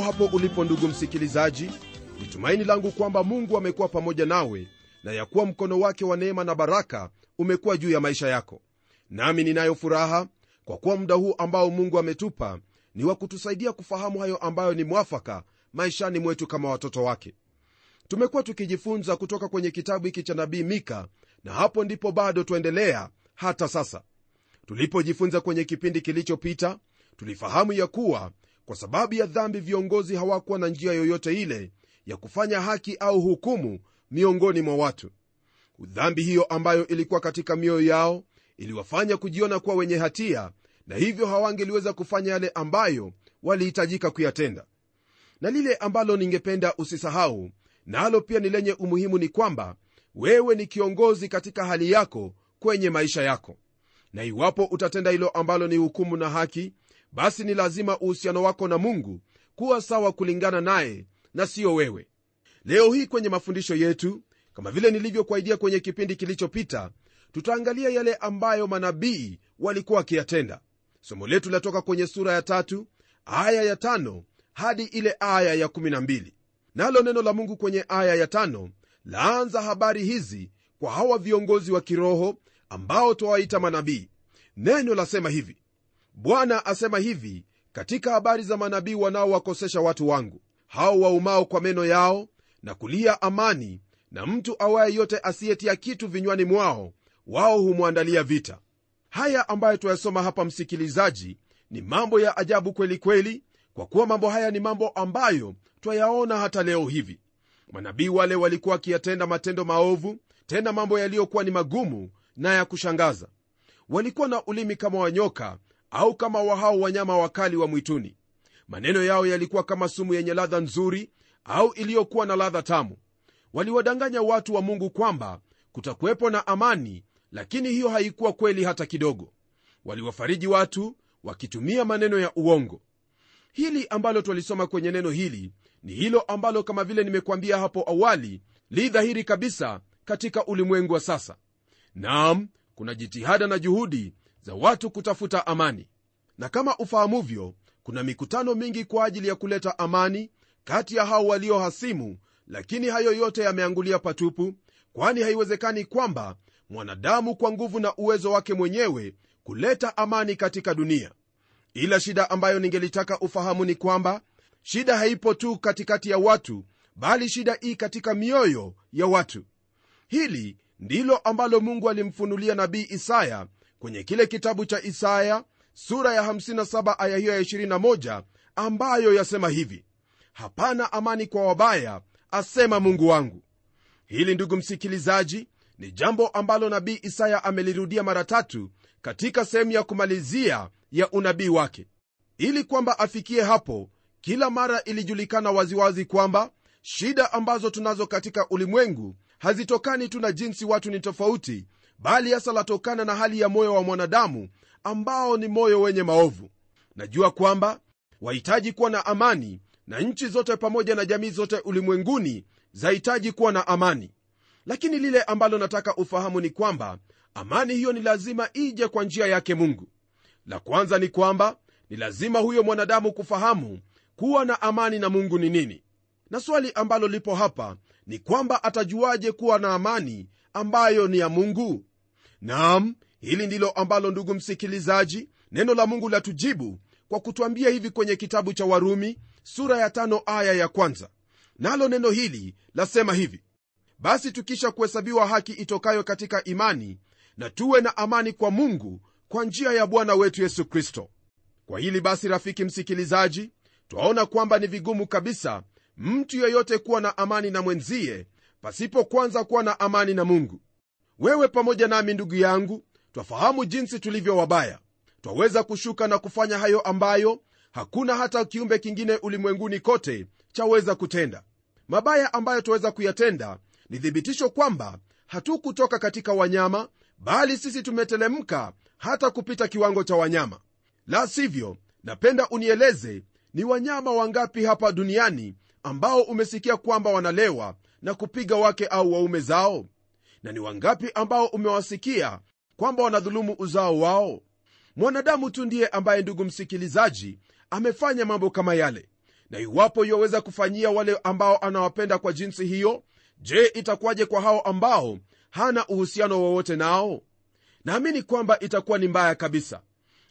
hapo ulipo ndugu msikilizaji. Ni tumaini langu kwamba mungu amekuwa pamoja nawe na ya kuwa mkono wake wa neema na baraka umekuwa juu ya maisha yako. Nami ninayo furaha kwa kuwa muda huu ambao mungu ametupa ni wa kutusaidia kufahamu hayo ambayo ni mwafaka maishani mwetu kama watoto wake. Tumekuwa tukijifunza kutoka kwenye kitabu hiki cha nabii mika na hapo ndipo bado twaendelea hata sasa. Tulipojifunza kwenye kipindi kilichopita tulifahamu ya kuwa kwa sababu ya dhambi viongozi hawakuwa na njia yoyote ile ya kufanya haki au hukumu miongoni mwa watu. Dhambi hiyo ambayo ilikuwa katika mioyo yao iliwafanya kujiona kuwa wenye hatia na hivyo hawangeliweza kufanya yale ambayo walihitajika kuyatenda. Na lile ambalo ningependa usisahau nalo na pia ni lenye umuhimu ni kwamba wewe ni kiongozi katika hali yako kwenye maisha yako. Na iwapo utatenda hilo ambalo ni hukumu na haki basi ni lazima uhusiano wako na mungu kuwa sawa kulingana naye na siyo wewe. Leo hii kwenye mafundisho yetu kama vile nilivyokuaidia kwenye kipindi kilichopita tutaangalia yale ambayo manabii walikuwa wakiyatenda. Somo letu latoka kwenye sura ya tatu aya ya tano hadi ile aya ya kumi na mbili. Nalo neno la mungu kwenye aya ya tano laanza habari hizi kwa hawa viongozi wa kiroho ambao twawaita manabii. Neno lasema hivi bwana asema hivi katika habari za manabii wanaowakosesha watu wangu hao waumao kwa meno yao na kulia amani na mtu awaye yote asiyetia kitu vinywani mwao wao humwandalia vita. Haya ambayo twayasoma hapa msikilizaji ni mambo ya ajabu kweli kweli kwa kuwa mambo haya ni mambo ambayo twayaona hata leo hivi. Manabii wale walikuwa wakiyatenda matendo maovu tena mambo yaliyokuwa ni magumu na ya kushangaza. Walikuwa na ulimi kama wanyoka au kama wahao wanyama wakali wa mwituni. Maneno yao yalikuwa kama sumu yenye ladha nzuri au iliyokuwa na ladha tamu. Waliwadanganya watu wa mungu kwamba kutakuwepo na amani lakini hiyo haikuwa kweli hata kidogo. Waliwafariji watu wakitumia maneno ya uongo. Hili ambalo twalisoma kwenye neno hili ni hilo ambalo kama vile nimekuambia hapo awali li dhahiri kabisa katika ulimwengu wa sasa. Naam kuna jitihada na juhudi za watu kutafuta amani. Na kama ufahamuvyo kuna mikutano mingi kwa ajili ya kuleta amani kati ya hao walio hasimu lakini hayo yote yameangulia patupu kwani haiwezekani kwamba mwanadamu kwa nguvu na uwezo wake mwenyewe kuleta amani katika dunia. Ila shida ambayo ningelitaka ufahamu ni kwamba shida haipo tu katikati ya watu bali shida ii katika mioyo ya watu. Hili ndilo ambalo mungu alimfunulia nabii isaya kwenye kile kitabu cha isaya sura ya 57 aya hiyo ya 21 ambayo yasema hivi hapana amani kwa wabaya asema mungu wangu. Hili ndugu msikilizaji ni jambo ambalo nabii isaya amelirudia mara tatu katika sehemu ya kumalizia ya unabii wake. Ili kwamba afikie hapo kila mara ilijulikana waziwazi kwamba shida ambazo tunazo katika ulimwengu hazitokani tu na jinsi watu ni tofauti bali hasa latokana na hali ya moyo wa mwanadamu ambao ni moyo wenye maovu. Najua kwamba wahitaji kuwa na amani na nchi zote pamoja na jamii zote ulimwenguni zahitaji kuwa na amani. Lakini lile ambalo nataka ufahamu ni kwamba amani hiyo ni lazima ije kwa njia yake mungu. La kwanza ni kwamba ni lazima huyo mwanadamu kufahamu kuwa na amani na mungu ni nini. Na swali ambalo lipo hapa ni kwamba atajuaje kuwa na amani ambayo ni ya mungu naam hili ndilo ambalo ndugu msikilizaji neno la mungu latujibu kwa kutwambia hivi kwenye kitabu cha warumi sura ya tano aya ya kwanza. Nalo neno hili lasema hivi basi tukisha kuhesabiwa haki itokayo katika imani na tuwe na amani kwa mungu kwa njia ya bwana wetu yesu kristo. Kwa hili basi rafiki msikilizaji twaona kwamba ni vigumu kabisa mtu yeyote kuwa na amani na mwenzie pasipo kwanza kuwa na amani na mungu wewe pamoja nami ndugu yangu twafahamu jinsi tulivyo wabaya. Twaweza kushuka na kufanya hayo ambayo hakuna hata kiumbe kingine ulimwenguni kote chaweza kutenda. Mabaya ambayo twaweza kuyatenda ni thibitisho kwamba hatukutoka katika wanyama bali sisi tumetelemka hata kupita kiwango cha wanyama. La sivyo napenda unieleze ni wanyama wangapi hapa duniani ambao umesikia kwamba wanalewa na kupiga wake au waume zao na ni wangapi ambao umewasikia kwamba wanadhulumu uzao wao? Mwanadamu tu ndiye ambaye ndugu msikilizaji amefanya mambo kama yale. Na iwapo iwaweza kufanyia wale ambao anawapenda kwa jinsi hiyo je itakuwaje kwa hao ambao hana uhusiano wowote nao? Naamini kwamba itakuwa ni mbaya kabisa.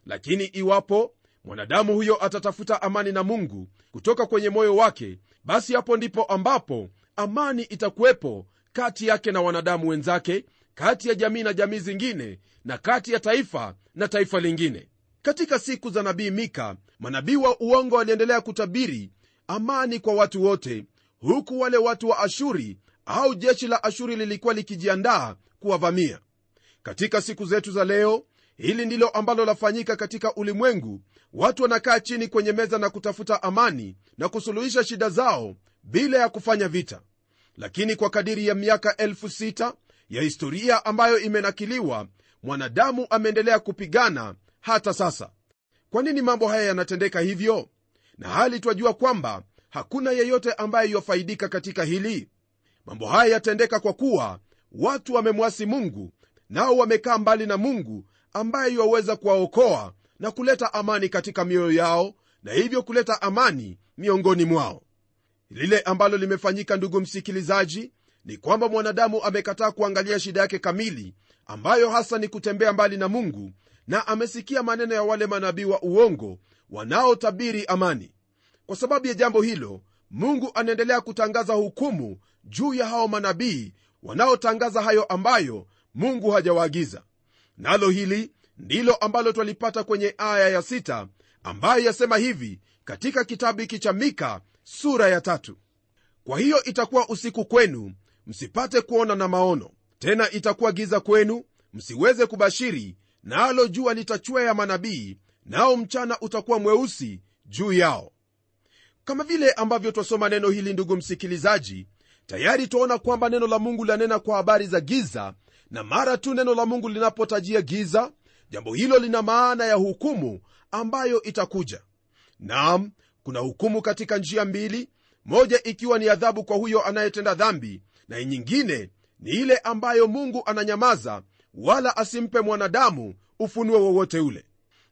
Lakini iwapo mwanadamu huyo atatafuta amani na mungu kutoka kwenye moyo wake basi hapo ndipo ambapo amani itakuwepo kati yake na wanadamu wenzake kati ya jamii na jamii zingine na kati ya taifa na taifa lingine. Katika siku za nabii mika manabii wa uongo waliendelea kutabiri amani kwa watu wote huku wale watu wa ashuri au jeshi la ashuri lilikuwa likijiandaa kuwavamia. Katika siku zetu za leo hili ndilo ambalo lafanyika katika ulimwengu. Watu wanakaa chini kwenye meza na kutafuta amani na kusuluhisha shida zao bila ya kufanya vita lakini kwa kadiri ya miaka elfu sita ya historia ambayo imenakiliwa mwanadamu ameendelea kupigana hata sasa. Kwa nini mambo haya yanatendeka hivyo? Na hali twajua kwamba hakuna yeyote ambaye yafaidika katika hili. Mambo haya yatendeka kwa kuwa watu wamemwasi mungu nao wamekaa mbali na mungu ambaye iwaweza kuwaokoa na kuleta amani katika mioyo yao na hivyo kuleta amani miongoni mwao lile ambalo limefanyika ndugu msikilizaji ni kwamba mwanadamu amekataa kuangalia shida yake kamili ambayo hasa ni kutembea mbali na mungu na amesikia maneno ya wale manabii wa uongo wanaotabiri amani. Kwa sababu ya jambo hilo mungu anaendelea kutangaza hukumu juu ya hao manabii wanaotangaza hayo ambayo mungu hajawaagiza. Nalo hili ndilo ambalo twalipata kwenye aya ya sita ambayo yasema hivi katika kitabu hiki cha mika sura ya tatu. Kwa hiyo itakuwa usiku kwenu msipate kuona na maono. Tena itakuwa giza kwenu msiweze kubashiri nalo na jua litachwea manabii nao mchana utakuwa mweusi juu yao. Kama vile ambavyo twasoma neno hili ndugu msikilizaji tayari twaona kwamba neno la mungu lanena kwa habari za giza na mara tu neno la mungu linapotajia giza jambo hilo lina maana ya hukumu ambayo itakuja. Nam kuna hukumu katika njia mbili moja ikiwa ni adhabu kwa huyo anayetenda dhambi na nyingine ni ile ambayo mungu ananyamaza wala asimpe mwanadamu ufunuo wowote ule.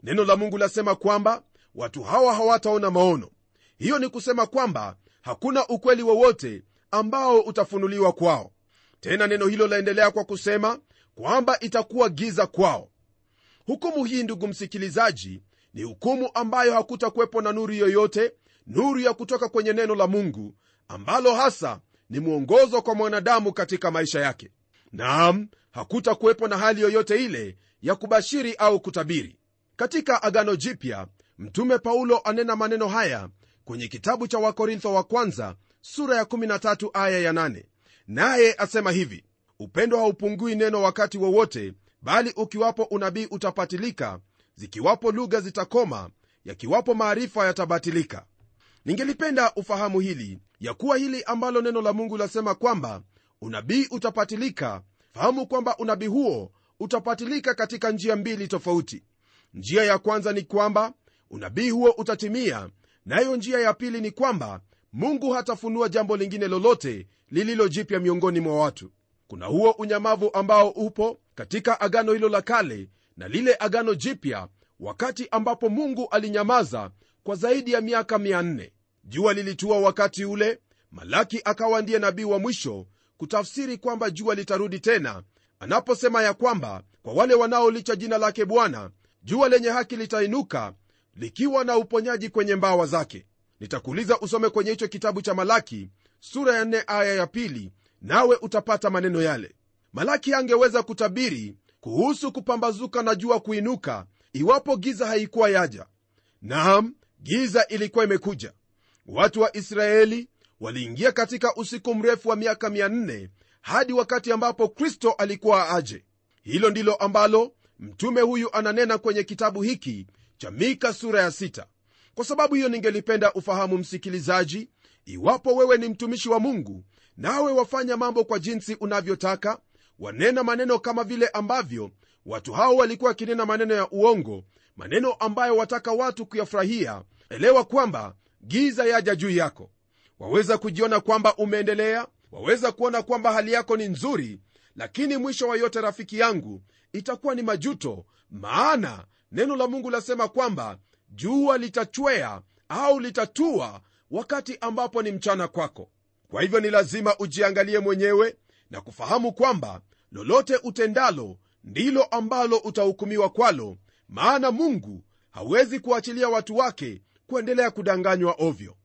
Neno la mungu lasema kwamba watu hawa hawataona maono. Hiyo ni kusema kwamba hakuna ukweli wowote ambao utafunuliwa kwao. Tena neno hilo laendelea kwa kusema kwamba itakuwa giza kwao. Hukumu hii ndugu msikilizaji ni hukumu ambayo hakutakuwepo na nuru yoyote nuru ya kutoka kwenye neno la mungu ambalo hasa ni mwongozo kwa mwanadamu katika maisha yake. Naam hakutakuwepo na hali yoyote ile ya kubashiri au kutabiri. Katika agano jipya mtume paulo anena maneno haya kwenye kitabu cha wakorintho wa kwanza sura ya 13 aya ya 8 naye asema hivi upendo haupungui neno wakati wowote bali ukiwapo unabii utapatilika zikiwapo lugha zitakoma yakiwapo maarifa yatabatilika. Ningelipenda ufahamu hili ya kuwa hili ambalo neno la mungu lasema kwamba unabii utapatilika fahamu kwamba unabii huo utapatilika katika njia mbili tofauti. Njia ya kwanza ni kwamba unabii huo utatimia nayo njia ya pili ni kwamba mungu hatafunua jambo lingine lolote lililo jipya miongoni mwa watu. Kuna huo unyamavu ambao upo katika agano hilo la kale na lile agano jipya wakati ambapo mungu alinyamaza kwa zaidi ya miaka 400 jua lilitua wakati ule malaki akawa ndiye nabii wa mwisho kutafsiri kwamba jua litarudi tena anaposema ya kwamba kwa wale wanaolicha jina lake bwana jua lenye haki litainuka likiwa na uponyaji kwenye mbawa zake. Nitakuuliza usome kwenye hicho kitabu cha malaki sura ya 4 aya ya pili nawe utapata maneno yale. Malaki angeweza kutabiri kuhusu kupambazuka na jua kuinuka iwapo giza haikuwa yaja. Naam giza ilikuwa imekuja. Watu wa israeli waliingia katika usiku mrefu wa miaka 400 hadi wakati ambapo kristo alikuwa aje. Hilo ndilo ambalo mtume huyu ananena kwenye kitabu hiki cha mika sura ya 6 kwa sababu hiyo ningelipenda ufahamu msikilizaji iwapo wewe ni mtumishi wa mungu nawe wafanya mambo kwa jinsi unavyotaka wanena maneno kama vile ambavyo watu hao walikuwa wakinena maneno ya uongo maneno ambayo wataka watu kuyafurahia. Elewa kwamba giza yaja juu yako. Waweza kujiona kwamba umeendelea waweza kuona kwamba hali yako ni nzuri lakini mwisho wa yote rafiki yangu itakuwa ni majuto maana neno la mungu lasema kwamba jua litachwea au litatua wakati ambapo ni mchana kwako. Kwa hivyo ni lazima ujiangalie mwenyewe na kufahamu kwamba lolote utendalo ndilo ambalo utahukumiwa kwalo maana mungu hawezi kuachilia watu wake kuendelea kudanganywa ovyo.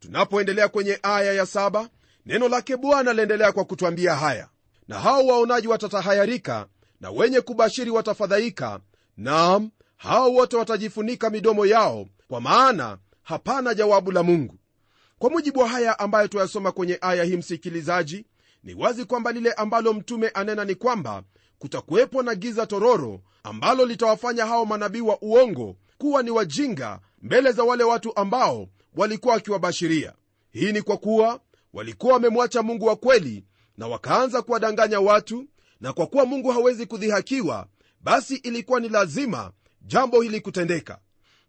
Tunapoendelea kwenye aya ya saba neno lake bwana laendelea kwa kutwambia haya. Na hao waonaji watatahayarika na wenye kubashiri watafadhaika naam hao wote watajifunika midomo yao kwa maana hapana jawabu la mungu. Kwa mujibu wa haya ambayo tuyasoma kwenye aya hii msikilizaji ni wazi kwamba lile ambalo mtume anena ni kwamba kutakuwepo na giza tororo ambalo litawafanya hao manabii wa uongo kuwa ni wajinga mbele za wale watu ambao walikuwa wakiwabashiria. Hii ni kwa kuwa walikuwa wamemwacha mungu wa kweli na wakaanza kuwadanganya watu na kwa kuwa mungu hawezi kudhihakiwa basi ilikuwa ni lazima jambo hili kutendeka.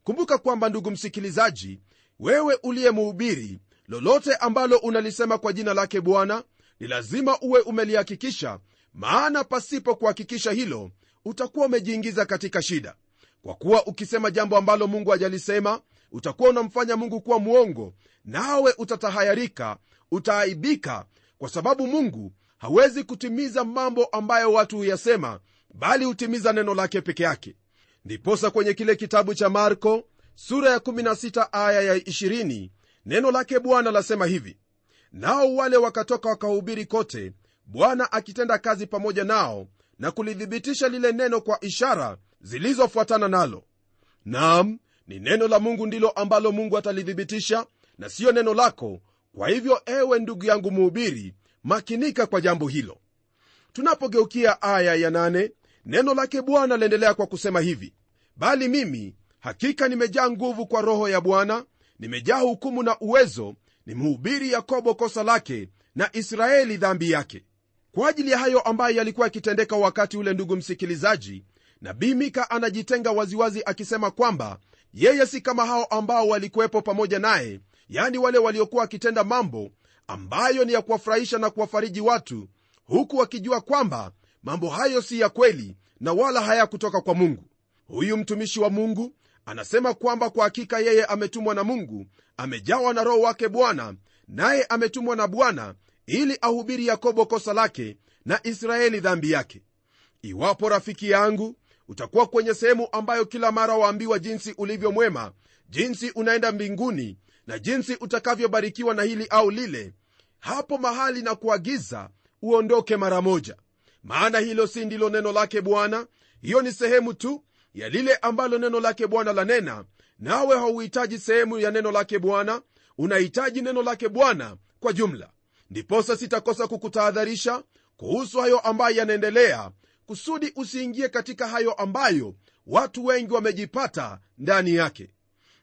Kumbuka kwamba ndugu msikilizaji wewe uliye muhubiri lolote ambalo unalisema kwa jina lake bwana ni lazima uwe umelihakikisha maana pasipo kuhakikisha hilo utakuwa umejiingiza katika shida. Kwa kuwa ukisema jambo ambalo mungu hajalisema utakuwa unamfanya mungu kuwa mwongo nawe utatahayarika utaaibika kwa sababu mungu hawezi kutimiza mambo ambayo watu huyasema bali hutimiza neno lake peke yake. Ndiposa kwenye kile kitabu cha marko sura ya 16 aya ya 20 neno lake bwana lasema hivi nao wale wakatoka wakahubiri kote bwana akitenda kazi pamoja nao na kulithibitisha lile neno kwa ishara zilizofuatana nalo. Nam ni neno la mungu ndilo ambalo mungu atalithibitisha na siyo neno lako. Kwa hivyo ewe ndugu yangu muhubiri makinika kwa jambo hilo. Tunapogeukia aya ya nane, neno lake bwana laendelea kwa kusema hivi. Bali mimi hakika nimejaa nguvu kwa roho ya bwana nimejaa hukumu na uwezo nimhubiri yakobo kosa lake na israeli dhambi yake. Kwa ajili ya hayo ambayo yalikuwa yakitendeka wakati ule ndugu msikilizaji nabii mika anajitenga waziwazi akisema kwamba yeye si kama hao ambao walikuwepo pamoja naye yani wale waliokuwa wakitenda mambo ambayo ni ya kuwafurahisha na kuwafariji watu huku wakijua kwamba mambo hayo si ya kweli na wala hayakutoka kwa mungu. Huyu mtumishi wa mungu anasema kwamba kwa hakika yeye ametumwa na mungu amejawa na roho wake bwana naye ametumwa na bwana ili ahubiri yakobo kosa lake na israeli dhambi yake. Iwapo rafiki yangu utakuwa kwenye sehemu ambayo kila mara waambiwa jinsi ulivyo mwema jinsi unaenda mbinguni na jinsi utakavyobarikiwa na hili au lile hapo mahali na kuagiza uondoke mara moja. Maana hilo si ndilo neno lake bwana hiyo ni sehemu tu ya lile ambalo neno lake bwana lanena nawe hauhitaji sehemu ya neno lake bwana unahitaji neno lake bwana kwa jumla. Ndiposa sitakosa kukutahadharisha kuhusu hayo ambayo yanaendelea kusudi usiingie katika hayo ambayo watu wengi wamejipata ndani yake.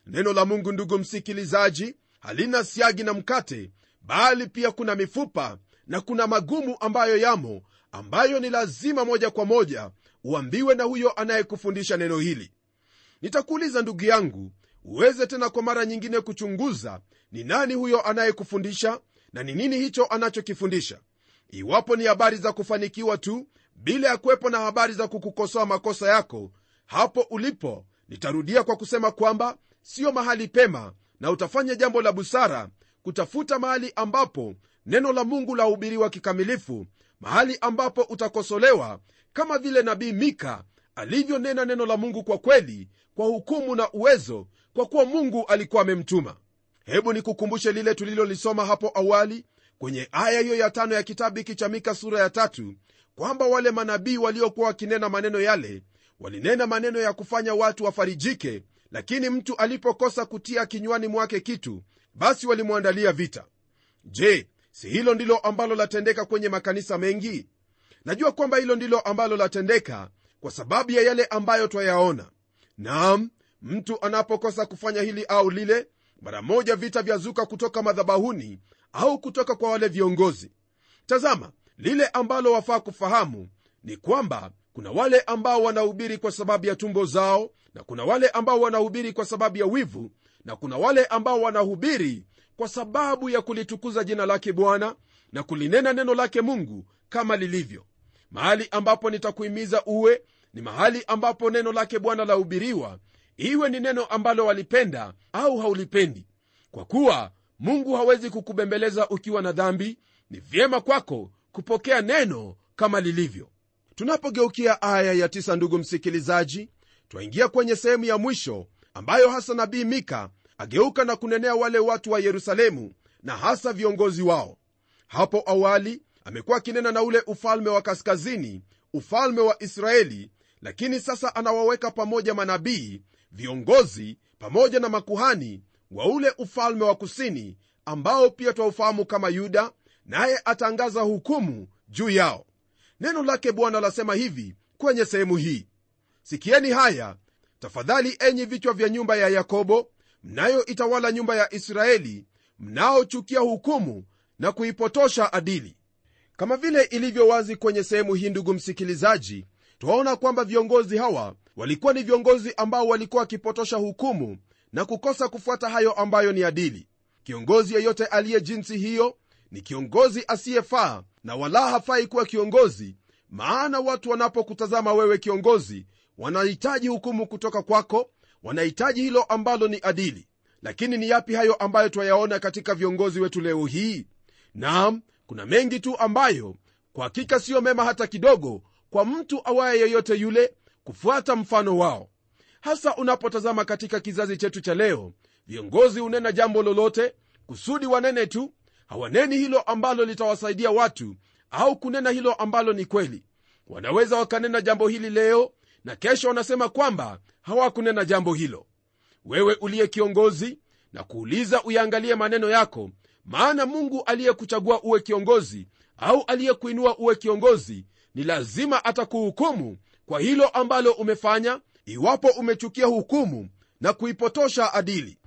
Neno la mungu ndugu msikilizaji halina siagi na mkate bali pia kuna mifupa na kuna magumu ambayo yamo ambayo ni lazima moja kwa moja uambiwe na huyo anayekufundisha neno hili. Nitakuuliza ndugu yangu uweze tena kwa mara nyingine kuchunguza ni nani huyo anayekufundisha na ni nini hicho anachokifundisha. Iwapo ni habari za kufanikiwa tu bila ya kuwepo na habari za kukukosoa makosa yako hapo ulipo nitarudia kwa kusema kwamba siyo mahali pema na utafanya jambo la busara kutafuta mahali ambapo neno la mungu lahubiriwa kikamilifu mahali ambapo utakosolewa kama vile nabii mika alivyonena neno la mungu kwa kweli kwa hukumu na uwezo kwa kuwa mungu alikuwa amemtuma. Hebu nikukumbushe lile tulilolisoma hapo awali kwenye aya hiyo ya tano ya kitabu hiki cha mika sura ya tatu kwamba wale manabii waliokuwa wakinena maneno yale walinena maneno ya kufanya watu wafarijike lakini mtu alipokosa kutia kinywani mwake kitu basi walimwandalia vita. Je si hilo ndilo ambalo latendeka kwenye makanisa mengi najua kwamba hilo ndilo ambalo latendeka kwa sababu ya yale ambayo twayaona. Naam mtu anapokosa kufanya hili au lile mara moja vita vyazuka kutoka madhabahuni au kutoka kwa wale viongozi. Tazama lile ambalo wafaa kufahamu ni kwamba kuna wale ambao wanahubiri kwa sababu ya tumbo zao na kuna wale ambao wanahubiri kwa sababu ya wivu na kuna wale ambao wanahubiri kwa sababu ya kulitukuza jina lake bwana na kulinena neno lake mungu kama lilivyo mahali ambapo nitakuhimiza uwe ni mahali ambapo neno lake bwana lahubiriwa iwe ni neno ambalo walipenda au haulipendi. Kwa kuwa mungu hawezi kukubembeleza ukiwa na dhambi ni vyema kwako kupokea neno kama lilivyo. Tunapogeukia aya ya tisa ndugu msikilizaji twaingia kwenye sehemu ya mwisho ambayo hasa nabii mika ageuka na kunenea wale watu wa yerusalemu na hasa viongozi wao. Hapo awali amekuwa akinena na ule ufalme wa kaskazini ufalme wa israeli lakini sasa anawaweka pamoja manabii viongozi pamoja na makuhani wa ule ufalme wa kusini ambao pia twaufahamu kama yuda naye atangaza hukumu juu yao. Neno lake bwana lasema hivi kwenye sehemu hii. Sikieni haya. Tafadhali enyi vichwa vya nyumba ya yakobo mnayoitawala nyumba ya israeli mnaochukia hukumu na kuipotosha adili kama vile ilivyo wazi kwenye sehemu hii ndugu msikilizaji twaona kwamba viongozi hawa walikuwa ni viongozi ambao walikuwa wakipotosha hukumu na kukosa kufuata hayo ambayo ni adili. Kiongozi yeyote aliye jinsi hiyo ni kiongozi asiyefaa na wala hafai kuwa kiongozi maana watu wanapokutazama wewe kiongozi wanahitaji hukumu kutoka kwako wanahitaji hilo ambalo ni adili. Lakini ni yapi hayo ambayo twayaona katika viongozi wetu leo hii? Naam kuna mengi tu ambayo kwa hakika siyo mema hata kidogo kwa mtu awaye yeyote yule kufuata mfano wao. Hasa unapotazama katika kizazi chetu cha leo viongozi hunena jambo lolote kusudi wanene tu hawaneni hilo ambalo litawasaidia watu au kunena hilo ambalo ni kweli. Wanaweza wakanena jambo hili leo na kesho wanasema kwamba hawakunena jambo hilo. Wewe uliye kiongozi na kuuliza uyaangalie maneno yako maana mungu aliyekuchagua uwe kiongozi au aliyekuinua uwe kiongozi ni lazima atakuhukumu kwa hilo ambalo umefanya iwapo umechukia hukumu na kuipotosha adili.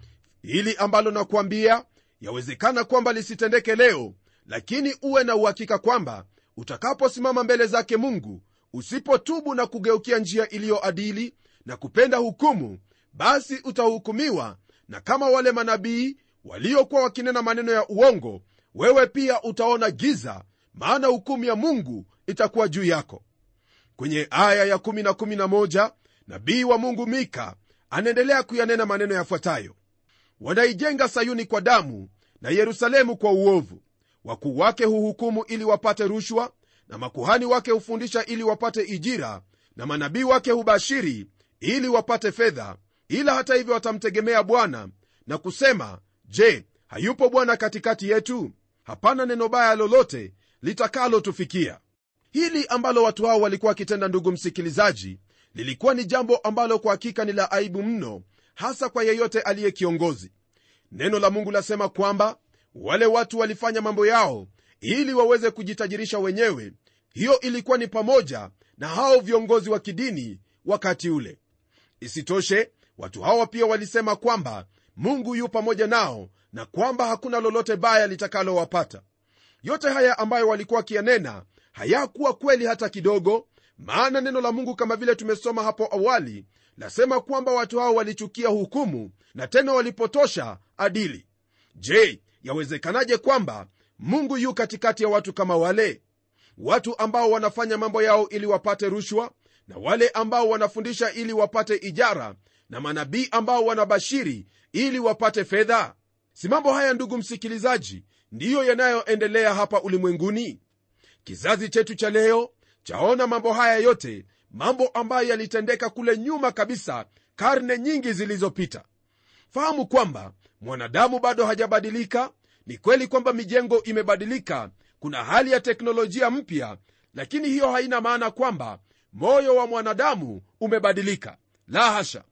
Hili ambalo nakuambia yawezekana kwamba lisitendeke leo lakini uwe na uhakika kwamba utakaposimama mbele zake mungu usipotubu na kugeukia njia iliyo adili na kupenda hukumu basi utahukumiwa na kama wale manabii waliokuwa wakinena maneno ya uongo wewe pia utaona giza maana hukumu ya mungu itakuwa juu yako. Kwenye aya ya 1 na 11 nabii wa mungu mika anaendelea kuyanena maneno yafuatayo. Wanaijenga sayuni kwa damu na yerusalemu kwa uovu. Wakuu wake huhukumu ili wapate rushwa na makuhani wake hufundisha ili wapate ijira na manabii wake hubashiri ili wapate fedha ila hata hivyo watamtegemea bwana na kusema je hayupo bwana katikati yetu? Hapana neno baya lolote litakalotufikia. Hili ambalo watu hao walikuwa wakitenda ndugu msikilizaji lilikuwa ni jambo ambalo kwa hakika ni la aibu mno hasa kwa yeyote aliye kiongozi. Neno la mungu lasema kwamba wale watu walifanya mambo yao ili waweze kujitajirisha wenyewe. Hiyo ilikuwa ni pamoja na hao viongozi wa kidini wakati ule. Isitoshe watu hawa pia walisema kwamba mungu yu pamoja nao na kwamba hakuna lolote baya litakalowapata. Yote haya ambayo walikuwa wakiyanena hayakuwa kweli hata kidogo maana neno la mungu kama vile tumesoma hapo awali lasema kwamba watu hao walichukia hukumu na tena walipotosha adili. Je yawezekanaje kwamba mungu yu katikati ya watu kama wale? Watu ambao wanafanya mambo yao ili wapate rushwa na wale ambao wanafundisha ili wapate ijara na manabii ambao wanabashiri ili wapate fedha? Si mambo haya ndugu msikilizaji ndiyo yanayoendelea hapa ulimwenguni? Kizazi chetu cha leo chaona mambo haya yote mambo ambayo yalitendeka kule nyuma kabisa karne nyingi zilizopita. Fahamu kwamba mwanadamu bado hajabadilika. Ni kweli kwamba mijengo imebadilika kuna hali ya teknolojia mpya lakini hiyo haina maana kwamba moyo wa mwanadamu umebadilika. La hasha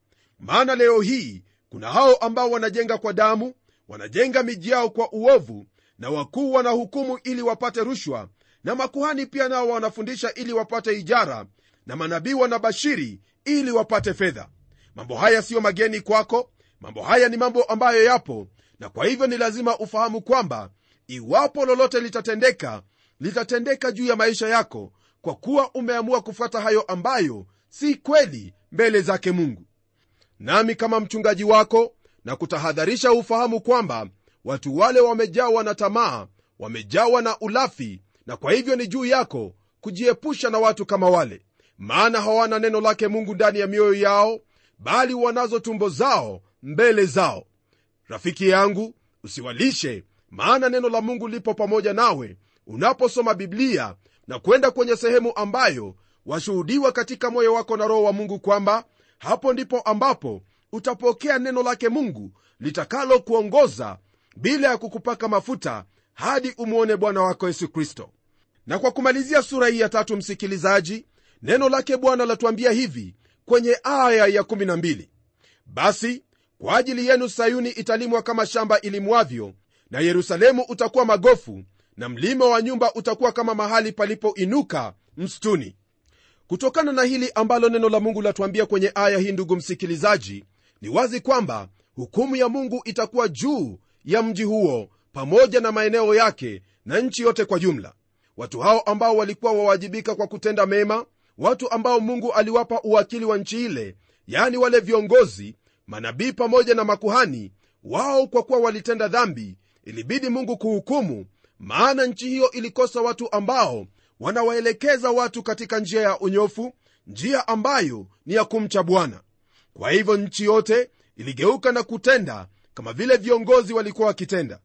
maana leo hii kuna hao ambao wanajenga kwa damu wanajenga miji yao kwa uovu na wakuu wanahukumu ili wapate rushwa na makuhani pia nao wanafundisha ili wapate ijara na manabii wanabashiri ili wapate fedha. Mambo haya siyo mageni kwako mambo haya ni mambo ambayo yapo na kwa hivyo ni lazima ufahamu kwamba iwapo lolote litatendeka litatendeka juu ya maisha yako kwa kuwa umeamua kufuata hayo ambayo si kweli mbele zake mungu nami kama mchungaji wako na kutahadharisha ufahamu kwamba watu wale wamejawa na tamaa wamejawa na ulafi na kwa hivyo ni juu yako kujiepusha na watu kama wale. Maana hawana neno lake mungu ndani ya mioyo yao bali wanazo tumbo zao mbele zao. Rafiki yangu usiwalishe maana neno la mungu lipo pamoja nawe unaposoma biblia na kwenda kwenye sehemu ambayo washuhudiwa katika moyo wako na roho wa mungu kwamba hapo ndipo ambapo utapokea neno lake mungu litakalokuongoza bila ya kukupaka mafuta hadi umwone bwana wako yesu kristo. Na kwa kumalizia sura hii ya tatu msikilizaji neno lake bwana latuambia hivi kwenye aya ya 12 basi kwa ajili yenu sayuni italimwa kama shamba ilimwavyo na yerusalemu utakuwa magofu na mlima wa nyumba utakuwa kama mahali palipoinuka msituni kutokana na hili ambalo neno la mungu latuambia kwenye aya hii ndugu msikilizaji ni wazi kwamba hukumu ya mungu itakuwa juu ya mji huo pamoja na maeneo yake na nchi yote kwa jumla. Watu hao ambao walikuwa wawajibika kwa kutenda mema watu ambao mungu aliwapa uwakili wa nchi ile yaani wale viongozi manabii pamoja na makuhani wao kwa kuwa walitenda dhambi ilibidi mungu kuhukumu maana nchi hiyo ilikosa watu ambao wanawaelekeza watu katika njia ya unyofu njia ambayo ni ya kumcha bwana. Kwa hivyo nchi yote iligeuka na kutenda kama vile viongozi walikuwa wakitenda.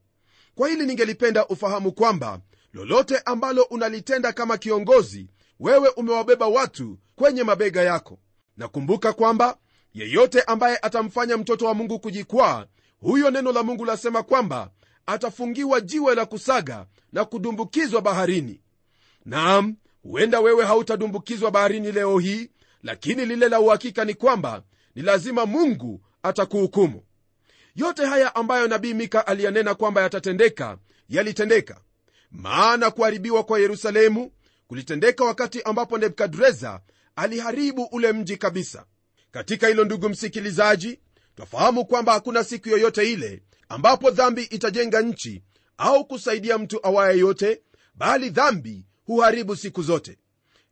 Kwa hili ningelipenda ufahamu kwamba lolote ambalo unalitenda kama kiongozi wewe umewabeba watu kwenye mabega yako. Nakumbuka kwamba yeyote ambaye atamfanya mtoto wa mungu kujikwaa huyo neno la mungu lasema kwamba atafungiwa jiwe la kusaga na kudumbukizwa baharini naam huenda wewe hautadumbukizwa baharini leo hii lakini lile la uhakika ni kwamba ni lazima mungu atakuhukumu. Yote haya ambayo nabii mika aliyanena kwamba yatatendeka yalitendeka. Maana kuharibiwa kwa yerusalemu kulitendeka wakati ambapo nebukadreza aliharibu ule mji kabisa. Katika hilo ndugu msikilizaji twafahamu kwamba hakuna siku yoyote ile ambapo dhambi itajenga nchi au kusaidia mtu awaye yote bali dhambi huharibu siku zote.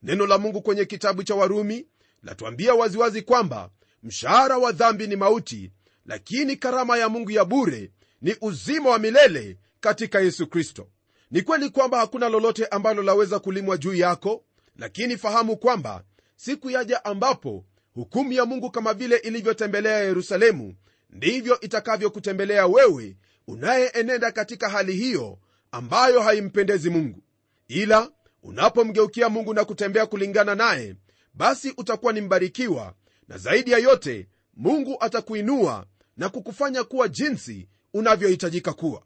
Neno la mungu kwenye kitabu cha warumi latuambia waziwazi kwamba mshahara wa dhambi ni mauti lakini karama ya mungu ya bure ni uzima wa milele katika yesu kristo. Ni kweli kwamba hakuna lolote ambalo laweza kulimwa juu yako lakini fahamu kwamba siku yaja ambapo hukumu ya mungu kama vile ilivyotembelea yerusalemu ndivyo itakavyokutembelea wewe unayeenenda katika hali hiyo ambayo haimpendezi mungu. Ila unapomgeukia mungu na kutembea kulingana naye basi utakuwa ni mbarikiwa na zaidi ya yote mungu atakuinua na kukufanya kuwa jinsi unavyohitajika kuwa.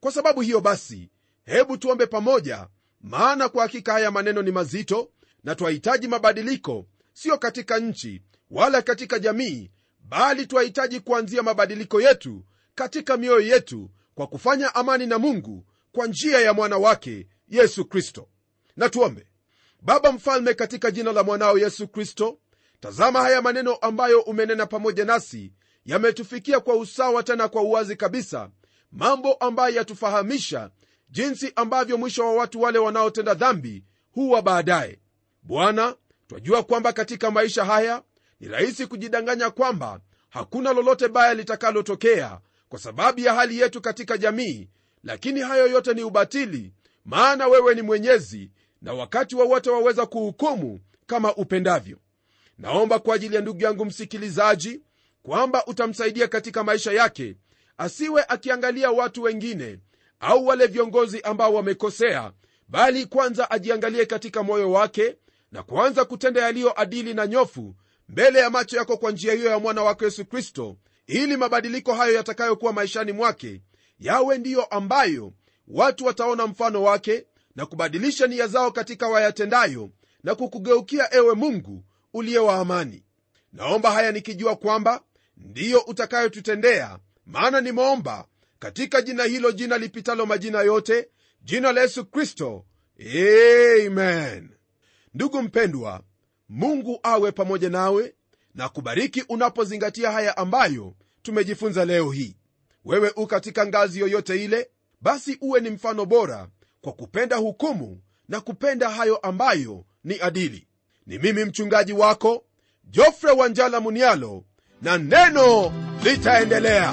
Kwa sababu hiyo basi hebu tuombe pamoja maana kwa hakika haya maneno ni mazito na twahitaji mabadiliko sio katika nchi wala katika jamii bali twahitaji kuanzia mabadiliko yetu katika mioyo yetu kwa kufanya amani na mungu kwa njia ya mwana wake yesu kristo na tuombe. Baba mfalme katika jina la mwanao yesu kristo tazama haya maneno ambayo umenena pamoja nasi. Yametufikia kwa usawa tena kwa uwazi kabisa. Mambo ambayo yatufahamisha jinsi ambavyo mwisho wa watu wale wanaotenda dhambi huwa baadaye. Bwana twajua kwamba katika maisha haya ni rahisi kujidanganya kwamba hakuna lolote baya litakalotokea kwa sababu ya hali yetu katika jamii lakini hayo yote ni ubatili maana wewe ni mwenyezi na wakati wowote wa waweza kuhukumu kama upendavyo. Naomba kwa ajili ya ndugu yangu msikilizaji kwamba utamsaidia katika maisha yake asiwe akiangalia watu wengine au wale viongozi ambao wamekosea bali kwanza ajiangalie katika moyo wake na kuanza kutenda yaliyo adili na nyofu mbele ya macho yako kwa njia hiyo ya mwana wako yesu kristo ili mabadiliko hayo yatakayokuwa maishani mwake yawe ndiyo ambayo watu wataona mfano wake na kubadilisha nia zao katika wayatendayo na kukugeukia ewe mungu uliye wa amani. Naomba haya nikijua kwamba ndiyo utakayotutendea maana nimeomba katika jina hilo jina lipitalo majina yote jina la yesu kristo. Amen. Ndugu mpendwa mungu awe pamoja nawe na kubariki unapozingatia haya ambayo tumejifunza leo hii. Wewe u katika ngazi yoyote ile basi uwe ni mfano bora kwa kupenda hukumu na kupenda hayo ambayo ni adili. Ni mimi mchungaji wako jofre wanjala munialo na neno litaendelea